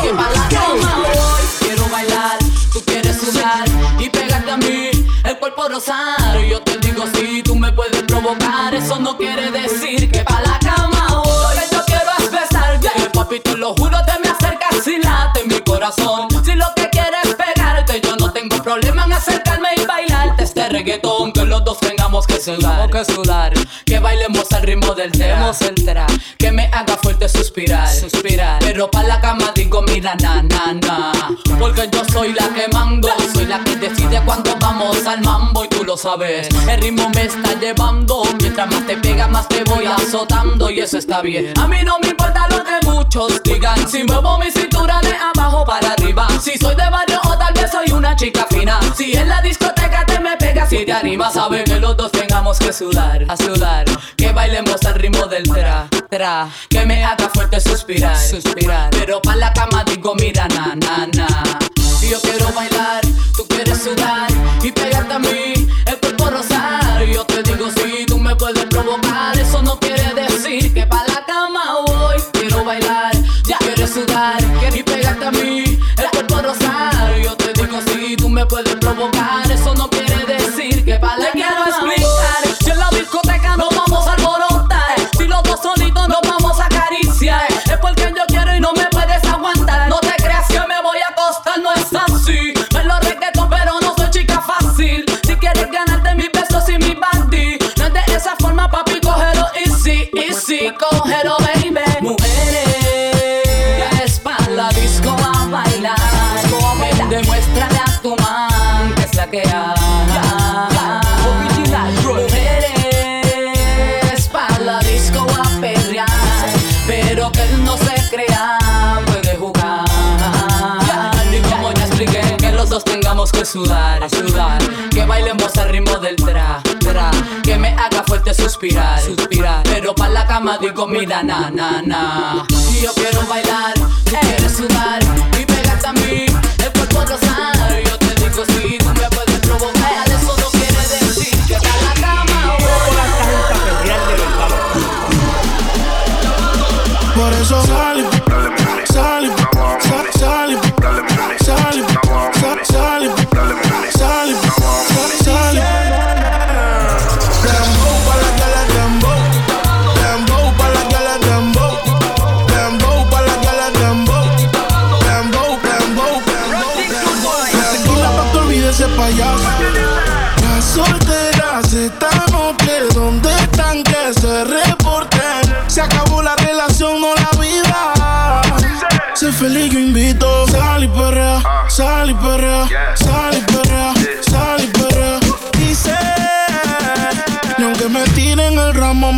Que pa' la cama voy, quiero bailar, tú quieres sudar y pegarte a mí, el cuerpo rosar. Yo te digo si tú me puedes provocar, eso no quiere decir que pa' la cama que yo quiero es besarte, papi, te lo juro, te me acercas y late mi corazón. Si lo que quieres es pegarte, yo no tengo problema en acercarme y bailarte este reggaetón, dos tengamos que sudar, que sudar, que bailemos al ritmo del tema, el tra, que me haga fuerte suspirar, suspirar, pero pa' la cama digo mira na na na, porque yo soy la que mando, soy la que decide cuándo vamos al mambo sabes, el ritmo me está llevando, mientras más te pega más te voy azotando. Y eso está bien, a mí no me importa lo que muchos digan, si muevo mi cintura de abajo para arriba, si soy de barrio o tal vez soy una chica fina, si en la discoteca te me pegas y te animas, sabe que los dos tengamos que sudar, a sudar, que bailemos al ritmo del tra, tra, que me haga fuerte suspirar, suspirar, pero pa' la cama digo mira na na na, si yo quiero bailar, tú quieres sudar y pegarte a mí, el cuerpo rosar, yo te digo si tú me puedes provocar, eso no quiere decir que pa' la cama voy, quiero bailar, ya quieres sudar. Y pegarte a mí, el cuerpo rosar, yo te digo si tú me puedes provocar, sudar, sudar, que bailemos al ritmo del tra, tra, que me haga fuerte suspirar, pero pa' la cama digo mira na na na. Y yo quiero bailar,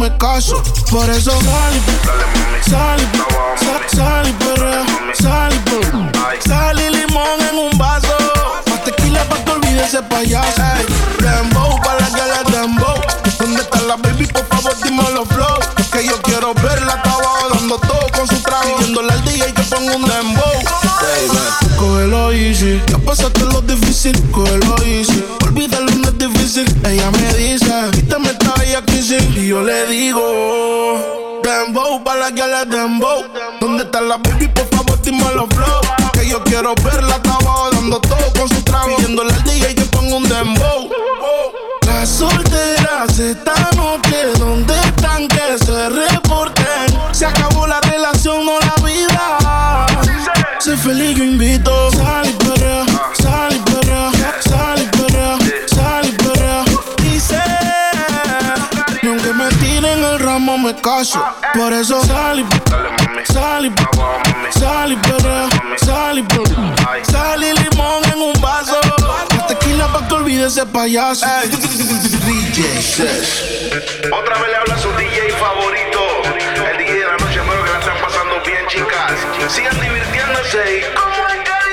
Por eso sal sal sal, sal y sal limón en un vaso. Más tequila pa' que olvide ese payaso. Ey, Dembow pa' la que le dembow. ¿Dónde está la baby? Por favor, dime los flow. Que yo quiero verla acá abajo dando todo con su trago. Pidiéndole al DJ que ponga un dembow. Baby, cógelo easy. Ya pasaste lo difícil, cógelo easy. Olvídalo, no es difícil. Ella me dice, Y yo le digo, dembow pa' la que le dembow. ¿Dónde está la baby? Por favor, dime los flow. Que yo quiero verla abajo dando todo con su trago. Pidiéndole al DJ que ponga un dembow. Las solteras esta noche, ¿dónde están que se reporten? Se acabó la relación, no la vida. Sé feliz, yo invito. Por eso sal y sal y sal y perrea, sal y perrea. Sal y limón en un vaso. La tequila pa' que olvide ese payaso. DJ. Otra vez le habla su DJ favorito. El DJ de la noche, espero que la estén pasando bien, chicas. Sigan divirtiéndose y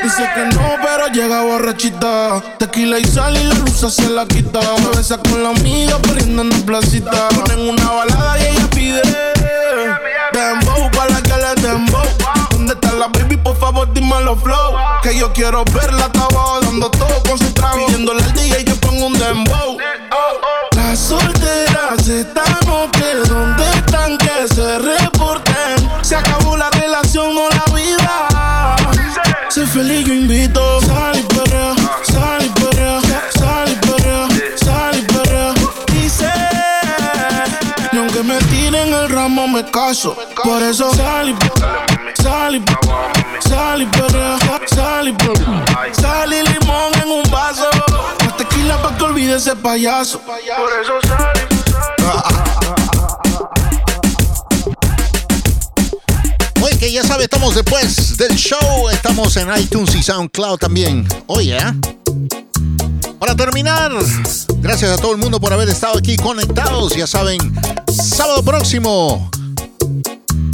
Dice que no, pero llega borrachita. Tequila y sal y la luz se la quita. Me besa con la amiga, poniendo en placita. Ponen una balada y ella pide. Dembow para la que le dembow. ¿Dónde está la baby? Por favor, dime los flow. Que yo quiero verla, estaba dando todo con su trago. Pidiéndole al DJ, yo pongo un dembow. Las solteras estamos que ¿dónde están? Que se reporten. Se acabó feliz, yo invito. Sal y perrea, sal y perrea, sal y perrea, sal y perrea. Dice, y aunque me tiren el ramo, me caso. Por eso sal y sal y sal y perrea, sal y perrea. Sal y limón en un vaso. La tequila pa' que olvide ese payaso. Por eso sal Oye, ya sabe, estamos después del show. Estamos en iTunes y SoundCloud también. Oye, ¿eh? Para terminar, gracias a todo el mundo por haber estado aquí conectados. Ya saben, sábado próximo,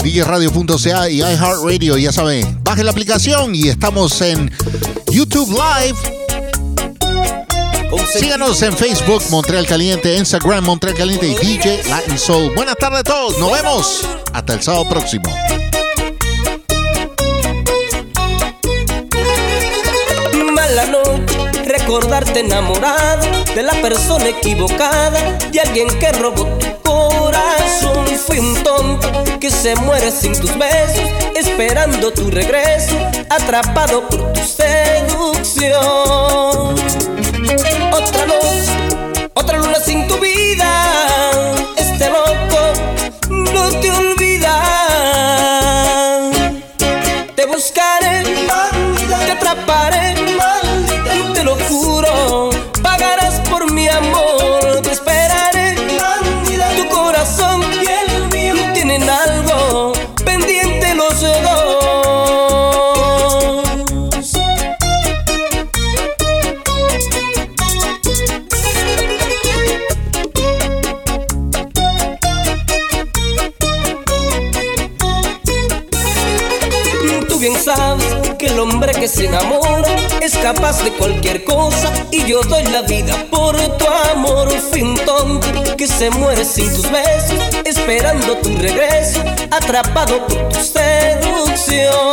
DJRadio.ca y iHeartRadio. Ya saben, bajen la aplicación y estamos en YouTube Live. Síganos en Facebook, Montreal Caliente, Instagram, Montreal Caliente y DJ Latin Soul. Buenas tardes a todos. Nos vemos. Hasta el sábado próximo. Noche, recordarte enamorado de la persona equivocada, de alguien que robó tu corazón. Fui un tonto que se muere sin tus besos, esperando tu regreso, atrapado por tu seducción. Sin tus besos, esperando tu regreso, atrapado por tu seducción.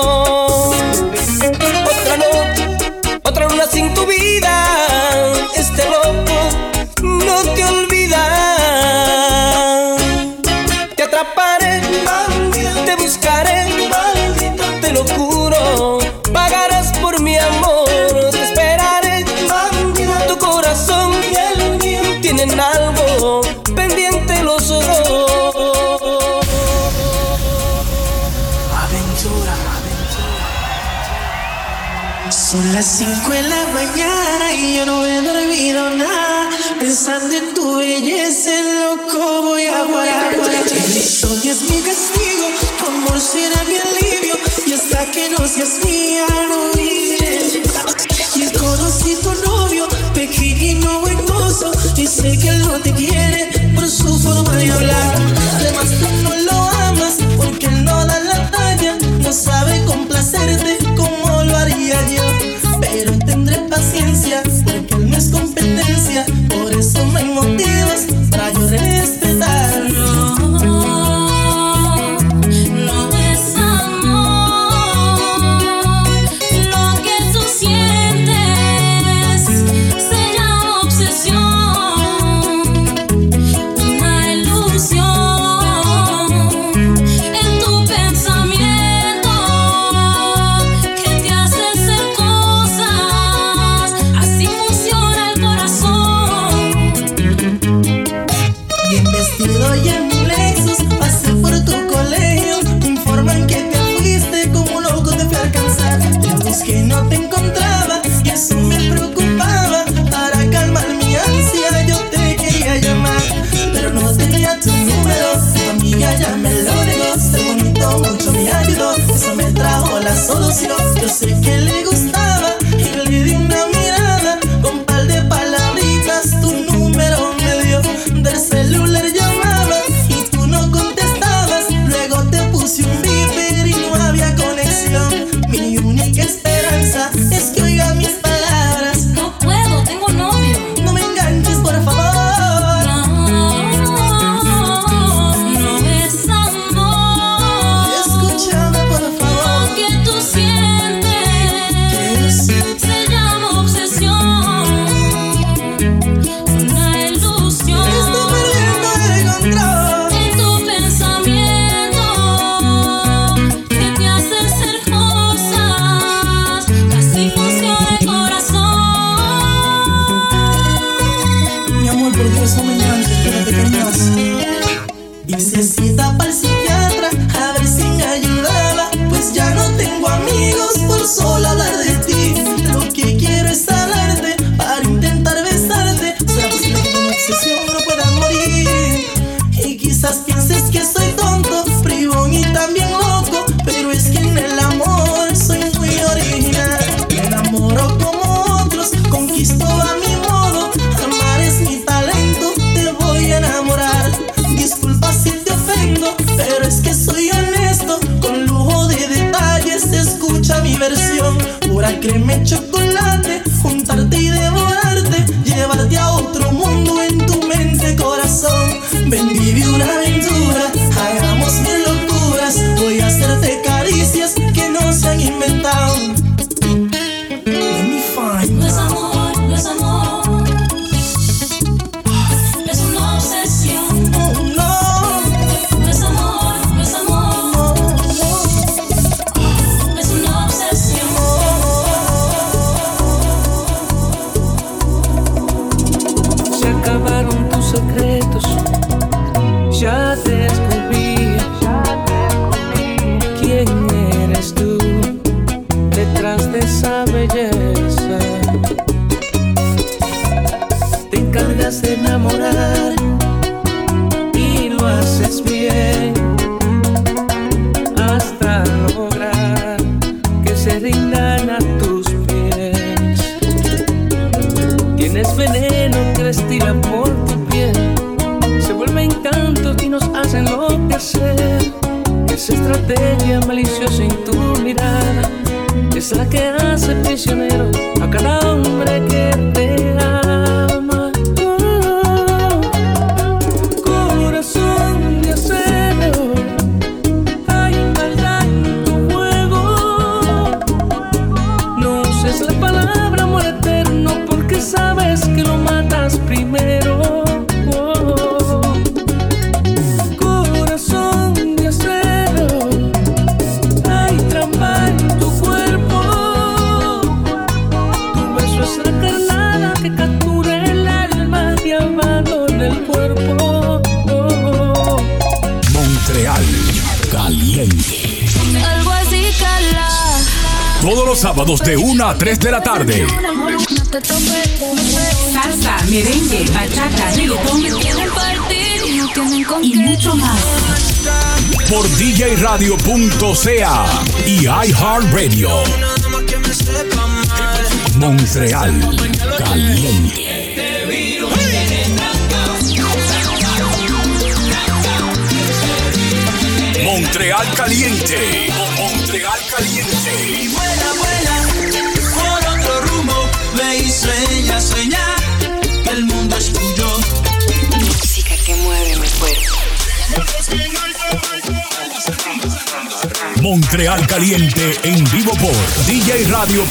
Real Caliente en vivo por djradio.ca,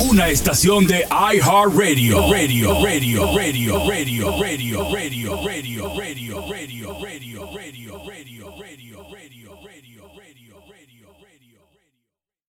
una estación de iHeartRadio. Radio, radio, radio, radio, radio, radio. radio.